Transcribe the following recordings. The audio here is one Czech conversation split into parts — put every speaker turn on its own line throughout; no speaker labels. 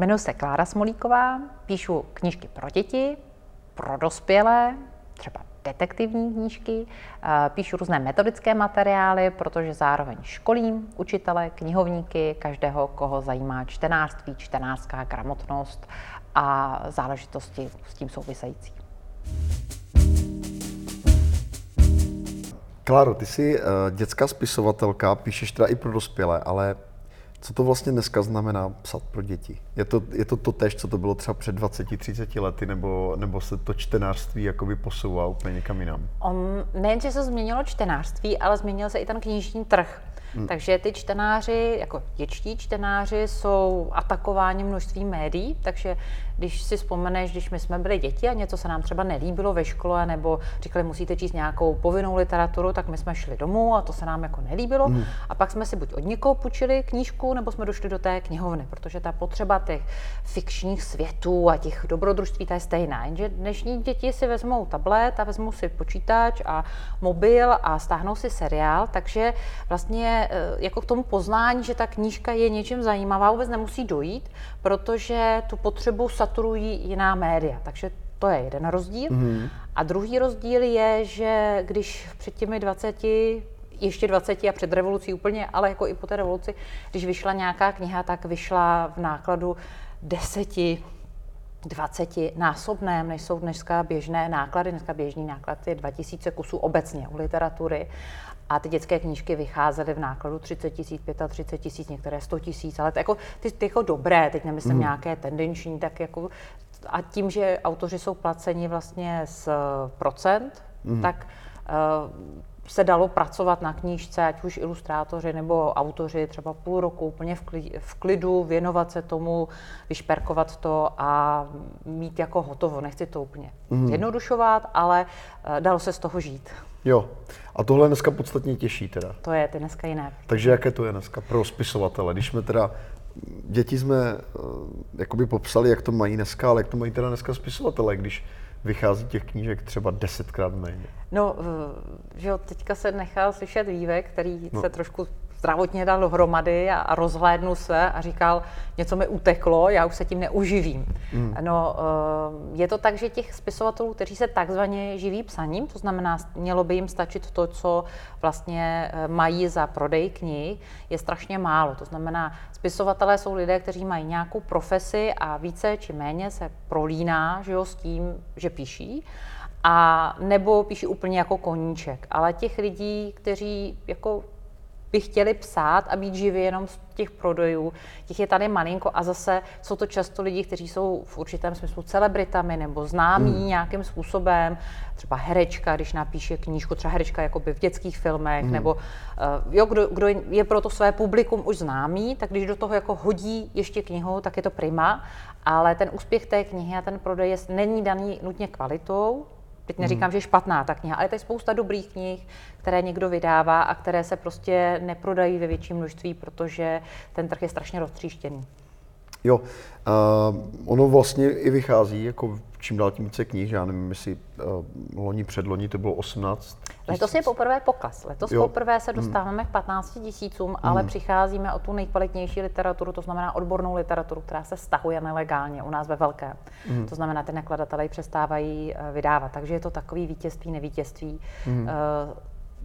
Jmenuji se Klára Smolíková, píšu knížky pro děti, pro dospělé, třeba detektivní knížky, píšu různé metodické materiály, protože zároveň školím učitele, knihovníky, každého, koho zajímá čtenářství, čtenářská gramotnost a záležitosti s tím související.
Kláro, ty jsi uh, dětská spisovatelka, píšeš teda i pro dospělé, ale co to vlastně dneska znamená psat pro děti? Je to, je to to tež, co to bylo třeba před 20-30 lety, nebo, nebo se to čtenářství jakoby posouvá úplně někam jinam?
On, nejen, že se změnilo čtenářství, ale změnil se i ten knižní trh. Hmm. Takže ty čtenáři, jako dětští čtenáři, jsou atakováni množství médií, takže když si vzpomeneš, když my jsme byli děti a něco se nám třeba nelíbilo ve škole, nebo říkali, musíte číst nějakou povinnou literaturu, tak my jsme šli domů a to se nám jako nelíbilo. Hmm. A pak jsme si buď od někoho půjčili knížku, nebo jsme došli do té knihovny, protože ta potřeba těch fikčních světů a těch dobrodružství ta je stejná. Jenže dnešní děti si vezmou tablet a vezmou si počítač a mobil a stáhnou si seriál, takže vlastně eh, jako k tomu poznání, že ta knížka je něčím zajímavá, vůbec nemusí dojít, protože tu potřebu saturují jiná média. Takže to je jeden rozdíl. Mm-hmm. A druhý rozdíl je, že když před těmi 20 ještě 20 a před revolucí úplně, ale jako i po té revoluci, když vyšla nějaká kniha, tak vyšla v nákladu 10, 20 násobném, než jsou dneska běžné náklady. Dneska běžný náklad je 2000 kusů obecně u literatury. A ty dětské knížky vycházely v nákladu 30 tisíc, 35 tisíc, některé 100 tisíc, ale to jako, ty, ty jako dobré, teď nemyslím mm. nějaké tendenční, tak jako a tím, že autoři jsou placeni vlastně z procent, mm. tak uh, se dalo pracovat na knížce, ať už ilustrátoři nebo autoři, třeba půl roku úplně v, v klidu, věnovat se tomu, vyšperkovat to a mít jako hotovo. Nechci to úplně mm. zjednodušovat, ale uh, dalo se z toho žít.
Jo. A tohle dneska podstatně těžší teda.
To je ty dneska jiné.
Takže jaké to je dneska pro spisovatele? Když jsme teda, děti jsme uh, jakoby popsali, jak to mají dneska, ale jak to mají teda dneska spisovatele, když vychází těch knížek třeba desetkrát méně.
No, eh, že jo, teďka se nechal slyšet vývek, který no. se trošku zdravotně dal dohromady a, a rozhlédnu se a říkal, něco mi uteklo, já už se tím neuživím. Mm. No, eh, je to tak, že těch spisovatelů, kteří se takzvaně živí psaním, to znamená, mělo by jim stačit to, co vlastně eh, mají za prodej knih, je strašně málo. To znamená, spisovatelé jsou lidé, kteří mají nějakou profesi a více či méně se prolíná že jo, s tím, že píší a nebo píší úplně jako koníček. Ale těch lidí, kteří jako by chtěli psát a být živí jenom z těch prodejů. Těch je tady malinko a zase jsou to často lidi, kteří jsou v určitém smyslu celebritami nebo známí hmm. nějakým způsobem. Třeba herečka, když napíše knížku, třeba herečka jakoby v dětských filmech, hmm. nebo uh, jo, kdo, kdo je pro to své publikum už známý, tak když do toho jako hodí ještě knihu, tak je to prima. Ale ten úspěch té knihy a ten prodej je, není daný nutně kvalitou, Teď neříkám, mm. že je špatná ta kniha, ale je tady spousta dobrých knih, které někdo vydává a které se prostě neprodají ve větším množství, protože ten trh je strašně roztříštěný.
Jo, uh, ono vlastně i vychází jako čím dál tím více knih, já nevím, jestli uh, loni, předloni to bylo 18
Letos je poprvé pokles. Letos jo. poprvé se hmm. dostáváme hmm. k 15 tisícům, hmm. ale přicházíme o tu nejkvalitnější literaturu, to znamená odbornou literaturu, která se stahuje nelegálně u nás ve velké. Hmm. To znamená, ty nakladatelé ji přestávají uh, vydávat. Takže je to takový vítězství, nevítězství. Hmm. Uh,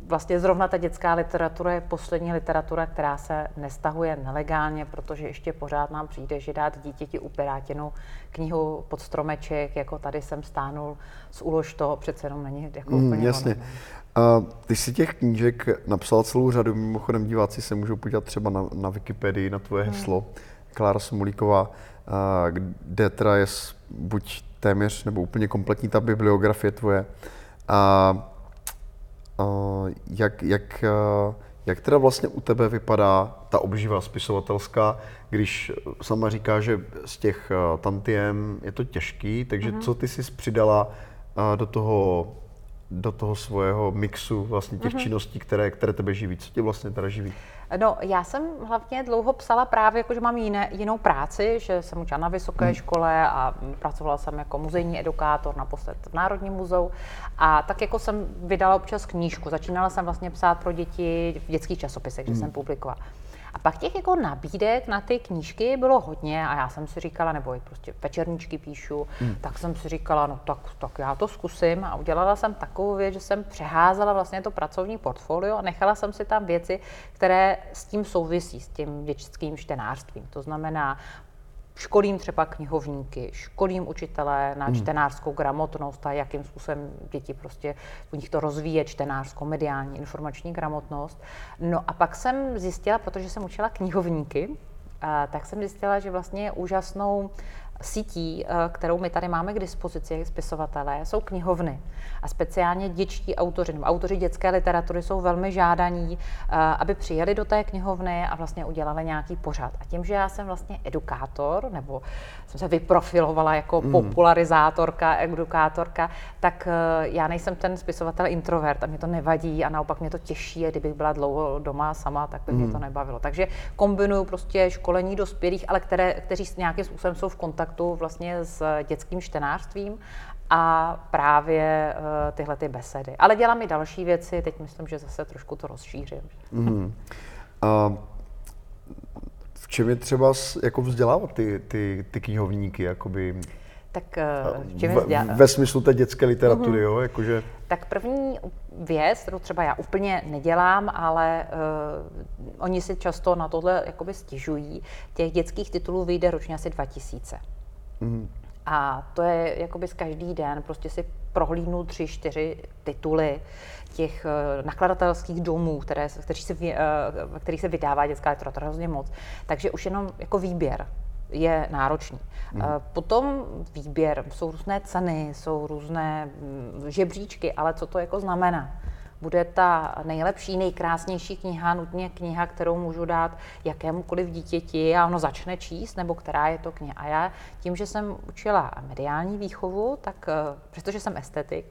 vlastně zrovna ta dětská literatura je poslední literatura, která se nestahuje nelegálně, protože ještě pořád nám přijde, že dát dítěti u Pirátěnu knihu pod stromeček, jako tady jsem stánul z ulož to, přece jenom není jako mm, úplně
Jasně. A ty si těch knížek napsal celou řadu, mimochodem diváci se můžou podívat třeba na, na Wikipedii, na tvoje hmm. heslo, Klára Somulíková, kde teda je buď téměř nebo úplně kompletní ta bibliografie tvoje. A jak, jak, jak teda vlastně u tebe vypadá ta obživa spisovatelská, když sama říká, že z těch tantiem je to těžký, takže mm-hmm. co ty jsi přidala do toho do toho svého mixu vlastně těch mm-hmm. činností, které, které tebe živí. Co tě vlastně teda živí?
No, já jsem hlavně dlouho psala právě, jako, že mám jiné, jinou práci, že jsem učila na vysoké mm. škole a pracovala jsem jako muzejní edukátor naposled v Národním muzeu. A tak jako jsem vydala občas knížku. Začínala jsem vlastně psát pro děti v dětských časopisech, že mm. jsem publikovala. A pak těch jako nabídek na ty knížky bylo hodně a já jsem si říkala, nebo prostě večerníčky píšu, hmm. tak jsem si říkala, no tak, tak já to zkusím a udělala jsem takovou věc, že jsem přeházela vlastně to pracovní portfolio a nechala jsem si tam věci, které s tím souvisí, s tím dětským čtenářstvím. To znamená školím třeba knihovníky, školím učitele na hmm. čtenářskou gramotnost a jakým způsobem děti prostě u nich to rozvíje čtenářskou, mediální, informační gramotnost. No a pak jsem zjistila, protože jsem učila knihovníky, tak jsem zjistila, že vlastně je úžasnou sítí, eh, kterou my tady máme k dispozici, spisovatelé, jsou knihovny. A speciálně dětští autoři, nebo autoři dětské literatury jsou velmi žádaní, eh, aby přijeli do té knihovny a vlastně udělali nějaký pořad. A tím, že já jsem vlastně edukátor, nebo jsem se vyprofilovala jako mm. popularizátorka, edukátorka, tak eh, já nejsem ten spisovatel introvert a mě to nevadí a naopak mě to těší, kdybych byla dlouho doma sama, tak by mm. mě to nebavilo. Takže kombinuju prostě školení dospělých, ale které, kteří nějakým způsobem jsou v kontaktu kontaktu vlastně s dětským čtenářstvím a právě uh, tyhle ty besedy. Ale dělám i další věci, teď myslím, že zase trošku to rozšířím. Mm.
A v čem je třeba jako vzdělávat ty, ty, ty knihovníky? Jakoby,
tak eh, v čem
je Ve smyslu té dětské literatury, mm-hmm. jo? Jakože...
Tak první věc, kterou třeba já úplně nedělám, ale uh, oni si často na tohle jakoby stěžují, těch dětských titulů vyjde ročně asi 2000. Mm. A to je jakoby z každý den, prostě si prohlídnu tři, čtyři tituly těch uh, nakladatelských domů, které, kteří se, uh, kterých se vydává dětská literatura hrozně moc. Takže už jenom jako výběr je náročný. Mm. Uh, potom výběr, jsou různé ceny, jsou různé um, žebříčky, ale co to jako znamená? Bude ta nejlepší, nejkrásnější kniha, nutně kniha, kterou můžu dát jakémukoliv dítěti a ono začne číst, nebo která je to kniha. A já tím, že jsem učila mediální výchovu, tak eh, přestože jsem estetik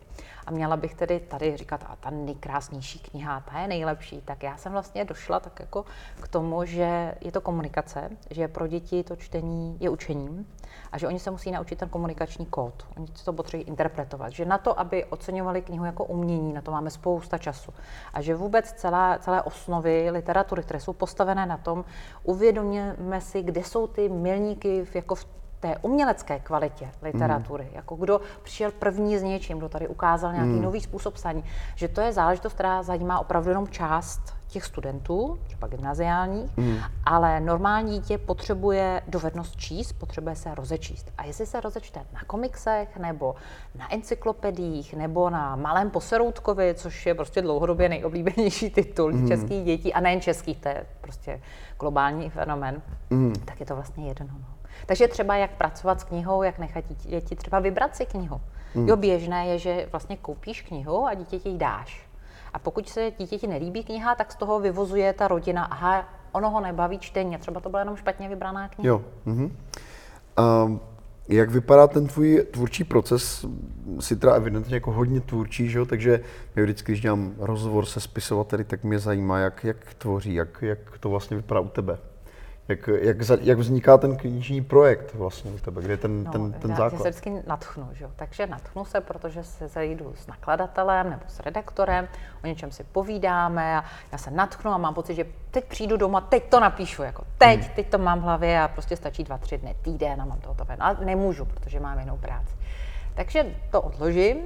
a měla bych tedy tady říkat, a ta nejkrásnější kniha, ta je nejlepší, tak já jsem vlastně došla tak jako k tomu, že je to komunikace, že pro děti to čtení je učením a že oni se musí naučit ten komunikační kód. Oni to potřebují interpretovat. Že na to, aby oceňovali knihu jako umění, na to máme spousta času. A že vůbec celá, celé osnovy literatury, které jsou postavené na tom, uvědomíme si, kde jsou ty milníky v, jako v té umělecké kvalitě literatury, mm. jako kdo přišel první s něčím, kdo tady ukázal nějaký mm. nový způsob psaní, že to je záležitost, která zajímá opravdu jenom část těch studentů, třeba gymnaziálních, mm. ale normální dítě potřebuje dovednost číst, potřebuje se rozečíst. A jestli se rozečte na komiksech, nebo na encyklopediích, nebo na malém poseroutkovi, což je prostě dlouhodobě nejoblíbenější titul mm. českých dětí, a nejen českých, to je prostě globální fenomen, mm. tak je to vlastně jedno. No. Takže třeba jak pracovat s knihou, jak nechat děti třeba vybrat si knihu. Mm. Jo, běžné je, že vlastně koupíš knihu a dítěti ji dáš. A pokud se dítěti nelíbí kniha, tak z toho vyvozuje ta rodina, aha, ono ho nebaví čtení, třeba to byla jenom špatně vybraná kniha.
Jo. Mm-hmm. Um, jak vypadá ten tvůj tvůrčí proces? Jsi teda evidentně jako hodně tvůrčí, že jo? takže já vždycky, když dělám rozhovor se spisovateli, tak mě zajímá, jak, jak tvoří, jak, jak to vlastně vypadá u tebe. Jak, jak, jak vzniká ten knižní projekt vlastně u tebe, kde je ten, no, ten, ten
já
základ?
Já se vždycky natchnu, že? takže natchnu se, protože se zajdu s nakladatelem nebo s redaktorem, o něčem si povídáme a já se natchnu a mám pocit, že teď přijdu doma, teď to napíšu, jako teď, hmm. teď to mám v hlavě a prostě stačí dva, tři dny, týden a mám to hotové. Ale nemůžu, protože mám jinou práci. Takže to odložím,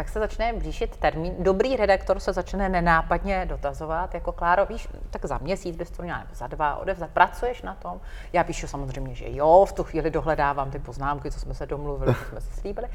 pak se začne blížit termín. Dobrý redaktor se začne nenápadně dotazovat, jako Kláro, víš, tak za měsíc bys to měla, nebo za dva odevzat, pracuješ na tom? Já píšu samozřejmě, že jo, v tu chvíli dohledávám ty poznámky, co jsme se domluvili, co jsme si slíbili.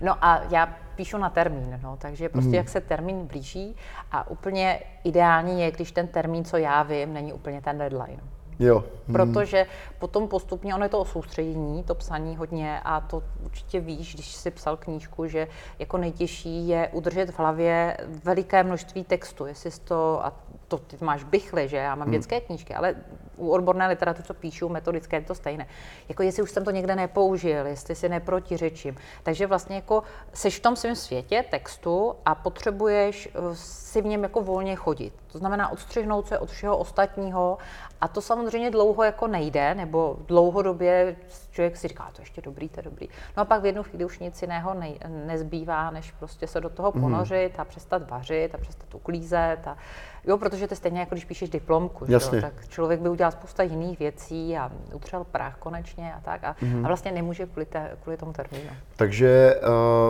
No a já píšu na termín, no, takže prostě mm. jak se termín blíží a úplně ideální je, když ten termín, co já vím, není úplně ten deadline.
Jo.
Hmm. Protože potom postupně, ono je to o soustředění, to psaní hodně a to určitě víš, když jsi psal knížku, že jako nejtěžší je udržet v hlavě veliké množství textu, jestli to, a to ty máš bychly, že já mám hmm. dětské knížky, ale u odborné literatury, co píšu, metodické, je to stejné. Jako jestli už jsem to někde nepoužil, jestli si neprotiřečím. Takže vlastně jako seš v tom svém světě textu a potřebuješ eh, si v něm jako volně chodit. To znamená odstřihnout se od všeho ostatního a to samozřejmě dlouho jako nejde, nebo dlouhodobě člověk si říká, to ještě dobrý, to je dobrý. No a pak v jednu chvíli už nic jiného ne, nezbývá, než prostě se do toho
Mhm.
ponořit a přestat vařit a přestat uklízet. A, jo, protože to je stejně jako když píšeš diplomku, že
Jasně.
jo, tak člověk by udělal spousta jiných věcí a utřel prach konečně a tak. A,
Mhm.
a vlastně nemůže kvůli, té, kvůli tomu termínu.
Takže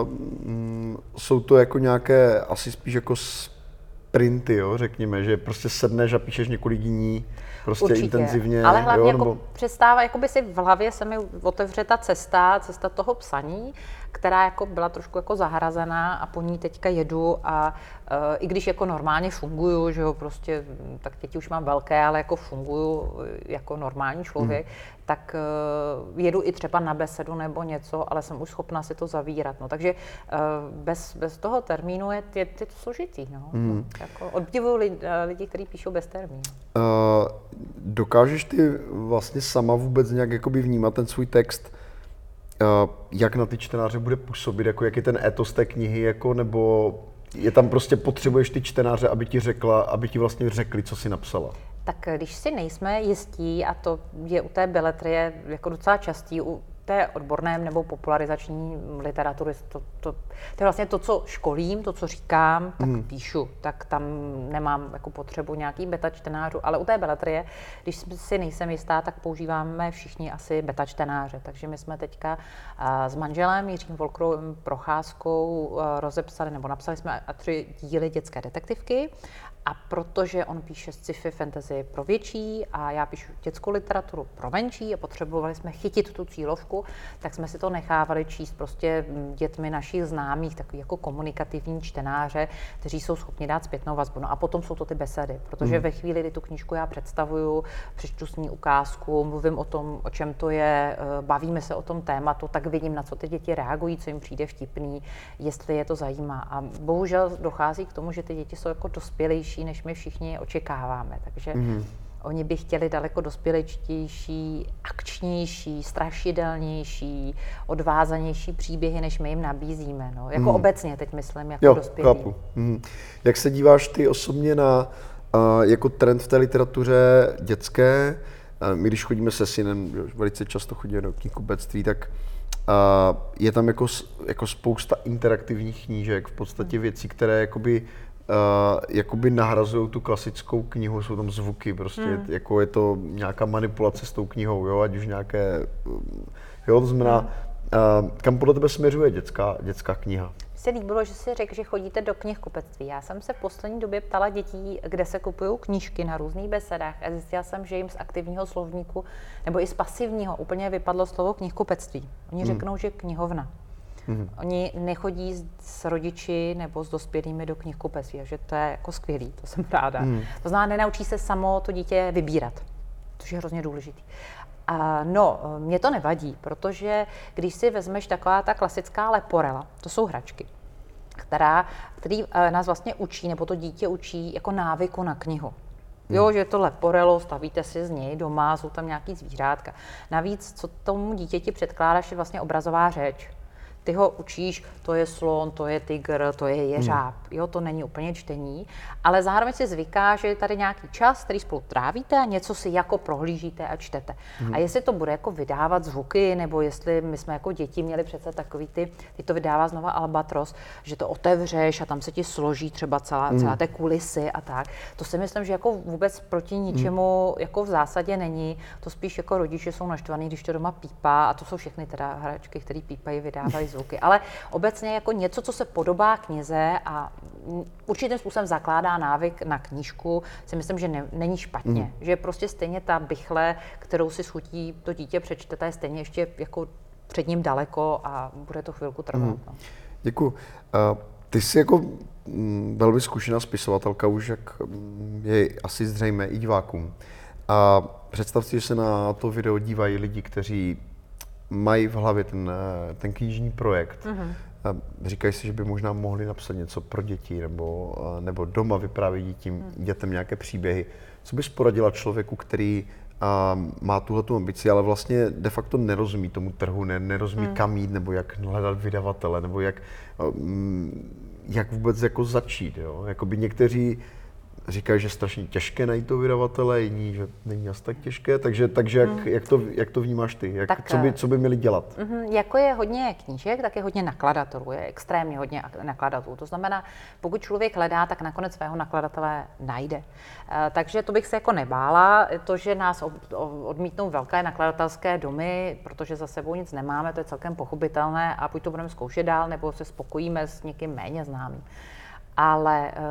uh, jsou to jako nějaké, asi spíš jako sprinty, jo, řekněme, že prostě sedneš a píšeš několik dní, prostě
Určitě.
intenzivně.
Ale hlavně
jo,
jako
nebo...
představa, jako by si v hlavě se mi otevře ta cesta, cesta toho psaní, která jako byla trošku jako zahrazená a po ní teďka jedu a uh, i když jako normálně funguju, že jo, prostě, mm, tak děti už mám velké, ale jako funguju eh, jako normální člověk,
Hmm.
tak uh, jedu i třeba na besedu nebo něco, ale jsem už schopná si to zavírat. No. Takže uh, bez, bez toho termínu je, je, je to složitý. No.
Hmm.
Jako, oddivuju lidi, lidi, kteří píšou bez termínu.
Uh, dokážeš ty vlastně sama vůbec nějak jakoby vnímat ten svůj text, jak na ty čtenáře bude působit, jako jak je ten etos té knihy, jako, nebo je tam prostě potřebuješ ty čtenáře, aby ti řekla, aby ti vlastně řekli, co si napsala.
Tak když si nejsme jistí, a to je u té beletrie jako docela častý, u té odborné nebo popularizační literatury, to, to, to je vlastně to, co školím, to, co říkám, tak hmm. píšu, tak tam nemám jako potřebu nějaký beta čtenářů, ale u té beletrie, když si nejsem jistá, tak používáme všichni asi beta čtenáře, takže my jsme teďka a, s manželem Jiřím Volkrovým Procházkou a, rozepsali, nebo napsali jsme a tři díly dětské detektivky a protože on píše sci-fi fantasy pro větší a já píšu dětskou literaturu pro menší a potřebovali jsme chytit tu cílovku, tak jsme si to nechávali číst prostě dětmi našich známých, takový jako komunikativní čtenáře, kteří jsou schopni dát zpětnou vazbu. No a potom jsou to ty besedy, protože ve chvíli, kdy tu knížku já představuju, přečtu s ní ukázku, mluvím o tom, o čem to je, eh, bavíme se o tom tématu, tak vidím, na co ty děti reagují, co jim přijde vtipný, jestli je to zajímá. A bohužel dochází k tomu, že ty děti jsou jako dospělejší, než my všichni očekáváme. Takže mm-hmm. oni by chtěli daleko dospělečtější, akčnější, strašidelnější, odvázanější příběhy, než my jim nabízíme. No. Jako mm. obecně teď myslím, jako
Jo,
dospělí.
chápu. Mhm. Jak se díváš ty osobně na uh, jako trend v té literatuře dětské? Uh, my když chodíme se synem, velice často chodíme do knihkupectví, tak uh, je tam jako, jako spousta interaktivních knížek, v podstatě věcí, které jakoby Uh, jakoby nahrazují tu klasickou knihu, jsou tam zvuky, prostě hmm. jako je to nějaká manipulace s tou knihou, jo, ať už nějaké, um, jo, to znamená, uh, kam podle tebe směřuje dětská, dětská kniha?
Mně se líbilo, že si řekl, že chodíte do knihkupectví. Já jsem se v poslední době ptala dětí, kde se kupují knížky na různých besedách a zjistila jsem, že jim z aktivního slovníku nebo i z pasivního úplně vypadlo slovo knihkupectví. Oni řeknou, že knihovna. Oni nechodí s, s rodiči nebo s dospělými do knihkupectví, takže to je jako skvělý, to jsem ráda. To znamená, nenaučí se samo to dítě vybírat, což je hrozně důležitý. A no, mě to nevadí, protože když si vezmeš taková ta klasická leporela, to jsou hračky, která, který eh, nás vlastně učí, nebo to dítě učí jako návyku na knihu. Jo, že je to leporelo, stavíte si z něj doma, jsou tam nějaký zvířátka. Navíc, co tomu dítěti předkládáš, je vlastně obrazová řeč. Ty ho učíš, to je slon, to je tygr, to je jeřáb. Jo, to není úplně čtení, ale zároveň si zvyká, že je tady nějaký čas, který spolu trávíte a něco si jako prohlížíte a čtete. A jestli to bude jako vydávat zvuky, nebo jestli my jsme jako děti měli přece takový ty, ty to vydává znova Albatros, že to otevřeš a tam se ti složí třeba celá, celá té kulisy a tak. To si myslím, že jako vůbec proti ničemu jako v zásadě není. To spíš jako rodiče jsou naštvaný, když to doma pípá a to jsou všechny teda hračky, které pípají, vydávají zvuky. Ale obecně jako něco, co se podobá knize a určitým způsobem zakládá návyk na knížku, si myslím, že ne, není špatně. Mm. Že prostě stejně ta bychle, kterou si schutí to dítě přečte, ta je stejně ještě jako před ním daleko a bude to chvilku trvat. Mm. No.
Děkuji. Uh, ty jsi jako mm, velmi zkušená spisovatelka, už jak mm, je asi zřejmé i divákům. A představ si, že se na to video dívají lidi, kteří mají v hlavě ten, eh, ten knižní projekt. Mm-hmm. Říkají si, že by možná mohli napsat něco pro děti nebo, eh, nebo doma vyprávět dětím, mm. dětem nějaké příběhy. Co bys poradila člověku, který a má tuhle tu ambici, ale vlastně de facto nerozumí tomu trhu, ne, nerozumí hmm. kam jít, nebo jak hledat vydavatele, nebo jak, jak vůbec jako začít. Jo? Jakoby někteří říkají, že je strašně těžké najít to vydavatele, jiní, že není asi tak těžké, takže, takže jak, hmm. jak, to, jak to vnímáš ty? Jak, tak, co, by, co by měli dělat?
Mm, jako je hodně knížek, tak je hodně nakladatelů, je extrémně hodně nakladatelů. To znamená, pokud člověk hledá, tak nakonec svého nakladatele najde. E, takže to bych se jako nebála. To, že nás odmítnou velké nakladatelské domy, protože za sebou nic nemáme, to je celkem pochopitelné a buď to budeme zkoušet dál, nebo se spokojíme s někým méně známým. Ale eh,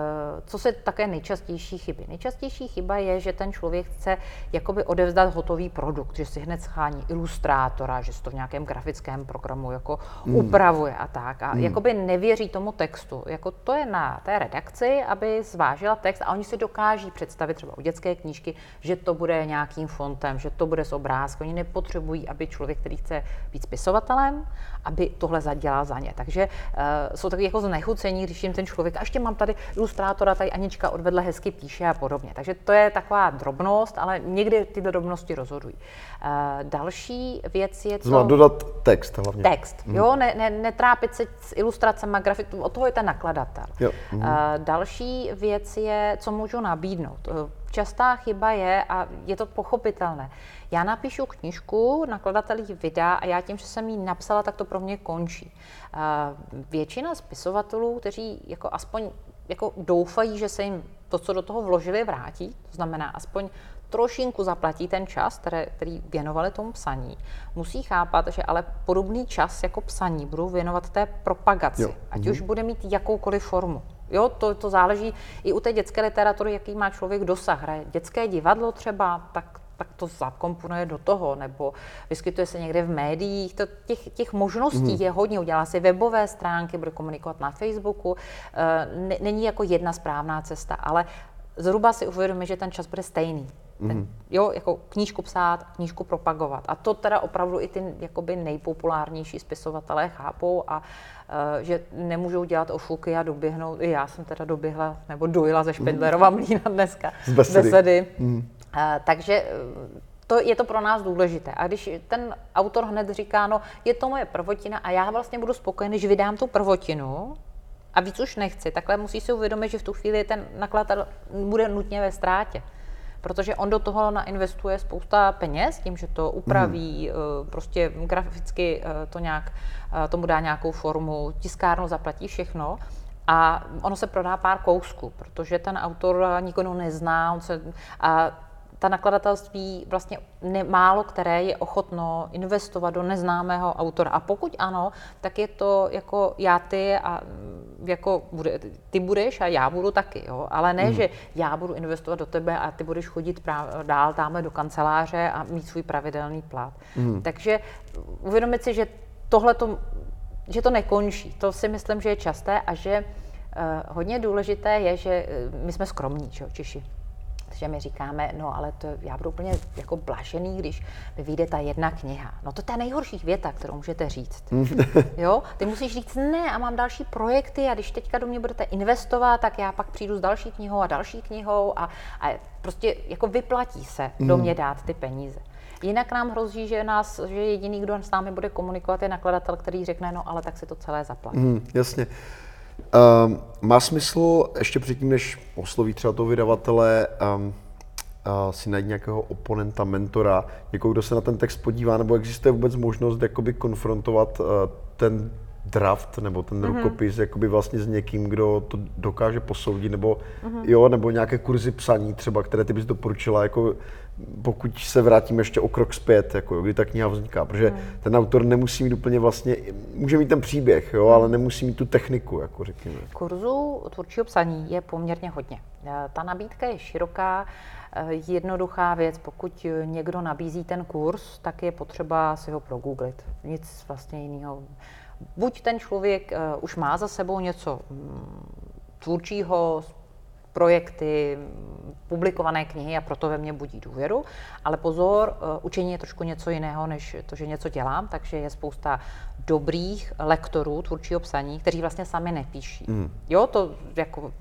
co se také nejčastější chyby? Nejčastější chyba je, že ten člověk chce jakoby odevzdat hotový produkt, že si hned schání ilustrátora, že si to v nějakém grafickém programu jako mm. upravuje a tak. A mm. jakoby nevěří tomu textu. Jako to je na té redakci, aby zvážila text a oni si dokáží představit třeba u dětské knížky, že to bude nějakým fontem, že to bude z obrázky. Oni nepotřebují, aby člověk, který chce být spisovatelem, aby tohle zadělal za ně. Takže uh, jsou takový jako znechucení, když jim ten člověk až ještě mám tady ilustrátora, tady Anička odvedle hezky píše a podobně. Takže to je taková drobnost, ale někdy ty drobnosti rozhodují. Uh, další věc je,
co... Znamená dodat text hlavně.
Text, hmm. jo, ne, ne, netrápit se s ilustracemi, grafikou, od toho je ten nakladatel. Jo. Hmm. Uh, další věc je, co můžu nabídnout. Častá chyba je, a je to pochopitelné, já napíšu knižku, nakladatel ji vydá a já tím, že jsem ji napsala, tak to pro mě končí. Většina spisovatelů, kteří jako aspoň jako doufají, že se jim to, co do toho vložili, vrátí, to znamená aspoň trošinku zaplatí ten čas, který, který věnovali tomu psaní, musí chápat, že ale podobný čas jako psaní budou věnovat té propagaci, jo. ať mm-hmm. už bude mít jakoukoliv formu. Jo, to, to záleží i u té dětské literatury, jaký má člověk dosah. Hraje dětské divadlo třeba, tak tak to zakomponuje do toho, nebo vyskytuje se někde v médiích. To, těch, těch možností mm. je hodně. Udělá si webové stránky, bude komunikovat na Facebooku. E, není jako jedna správná cesta, ale zhruba si uvědomí, že ten čas bude stejný. Ten, mm. jo, jako knížku psát, knížku propagovat. A to teda opravdu i ty jakoby nejpopulárnější spisovatelé chápou a uh, že nemůžou dělat ofuky a doběhnout. I já jsem teda doběhla, nebo dojela ze Špindlerova mlína dneska.
Z besedy. besedy.
Mm. Eh, takže eh, to, je to pro nás důležité. A když ten autor hned říká, no je to moje prvotina a já vlastně budu spokojený, že vydám tu prvotinu a víc už nechci, takhle musí si uvědomit, že v tu chvíli ten nakladatel bude nutně ve ztrátě. Protože on do toho nainvestuje spousta peněz, tím, že to upraví, mm. prostě graficky to nějak, tomu dá nějakou formu, tiskárnu zaplatí všechno a ono se prodá pár kousků, protože ten autor nikoho nezná, on se, a ta nakladatelství vlastně málo které je ochotno investovat do neznámého autora. A pokud ano, tak je to jako já ty a mm, jako bude, ty budeš a já budu taky. Jo? Ale ne, mm. že já budu investovat do tebe a ty budeš chodit práv, dál tamhle do kanceláře a mít svůj pravidelný plat. Mm. Takže uvědomit si, že tohle to, že to nekončí. To si myslím, že je časté a že uh, hodně důležité je, že uh, my jsme skromní, čo, Češi že my říkáme, no ale to já budu úplně jako blažený, když mi vyjde ta jedna kniha. No to je ta nejhorší věta, kterou můžete říct. jo? Ty musíš říct ne a mám další projekty a když teďka do mě budete investovat, tak já pak přijdu s další knihou a další knihou a, a prostě jako vyplatí se do mě dát ty peníze. Jinak nám hrozí, že, nás, že jediný, kdo s námi bude komunikovat, je nakladatel, který řekne, no ale tak si to celé zaplatí.
Mm, jasně. Uh, má smysl ještě předtím, než osloví třeba toho vydavatele, um, uh, si najít nějakého oponenta, mentora, někoho, kdo se na ten text podívá, nebo existuje vůbec možnost jakoby konfrontovat uh, ten draft nebo ten mm-hmm. rukopis jakoby vlastně s někým, kdo to dokáže posoudit, nebo mm-hmm. jo, nebo nějaké kurzy psaní třeba, které ty bys doporučila, jako pokud se vrátím ještě o krok zpět, jako kdy ta kniha vzniká, protože mm. ten autor nemusí mít úplně vlastně, může mít ten příběh, jo, ale nemusí mít tu techniku, jako řekněme.
Kurzu tvůrčího psaní je poměrně hodně. E, ta nabídka je široká, e, jednoduchá věc. Pokud někdo nabízí ten kurz, tak je potřeba si ho progooglit. Nic vlastně jiného buď ten člověk uh, už má za sebou něco um, tvůrčího, projekty, publikované knihy a proto ve mně budí důvěru. Ale pozor, eh, učení je trošku něco jiného, než to, že něco dělám, takže je spousta dobrých lektorů tvůrčího psaní, kteří vlastně sami nepíší. Mm. Jo, to jako,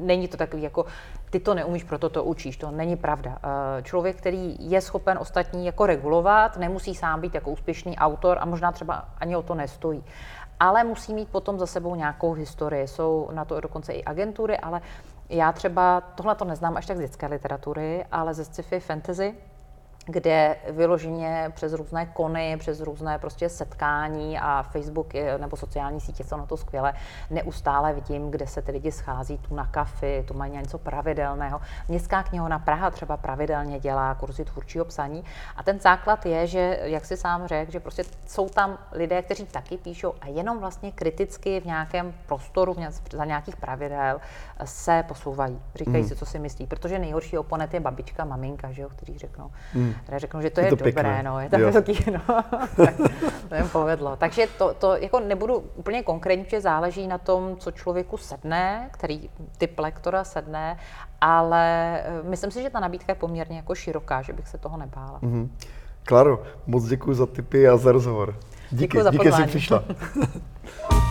není to takový jako, ty to neumíš, proto to učíš, to není pravda. Eh, člověk, který je schopen ostatní jako regulovat, nemusí sám být jako úspěšný autor a možná třeba ani o to nestojí ale musí mít potom za sebou nějakou historii. Jsou na to dokonce i agentury, ale Já třeba, tohle to neznám až tak z dětské literatury, ale ze sci-fi fantasy, kde vyloženě přes různé kony, přes různé prostě setkání a Facebook nebo sociální sítě jsou na to skvěle, neustále vidím, kde se ty lidi schází tu na kafy, tu mají něco pravidelného. Městská knihovna Praha třeba pravidelně dělá kurzy tvůrčího psaní a ten základ je, že, jak si sám řekl, že prostě jsou tam lidé, kteří taky píšou a jenom vlastně kriticky v nějakém prostoru, za nějakých pravidel se posouvají. Říkají mm. si, co si myslí, protože nejhorší oponent je babička, maminka, že jo, kteří řeknou. Mm které řeknou, že to je, je to dobré, pěkné. no, je to velký, no, tak to jim povedlo. Takže to, to jako nebudu úplně konkrétně, že záleží na tom, co člověku sedne, který typ lektora sedne, ale eh, myslím si, že ta nabídka je poměrně jako široká, že bych se toho nebála. Mm-hmm.
Klaro, moc děkuji za tipy a za rozhovor. Díky,
za
díky, že jsi přišla.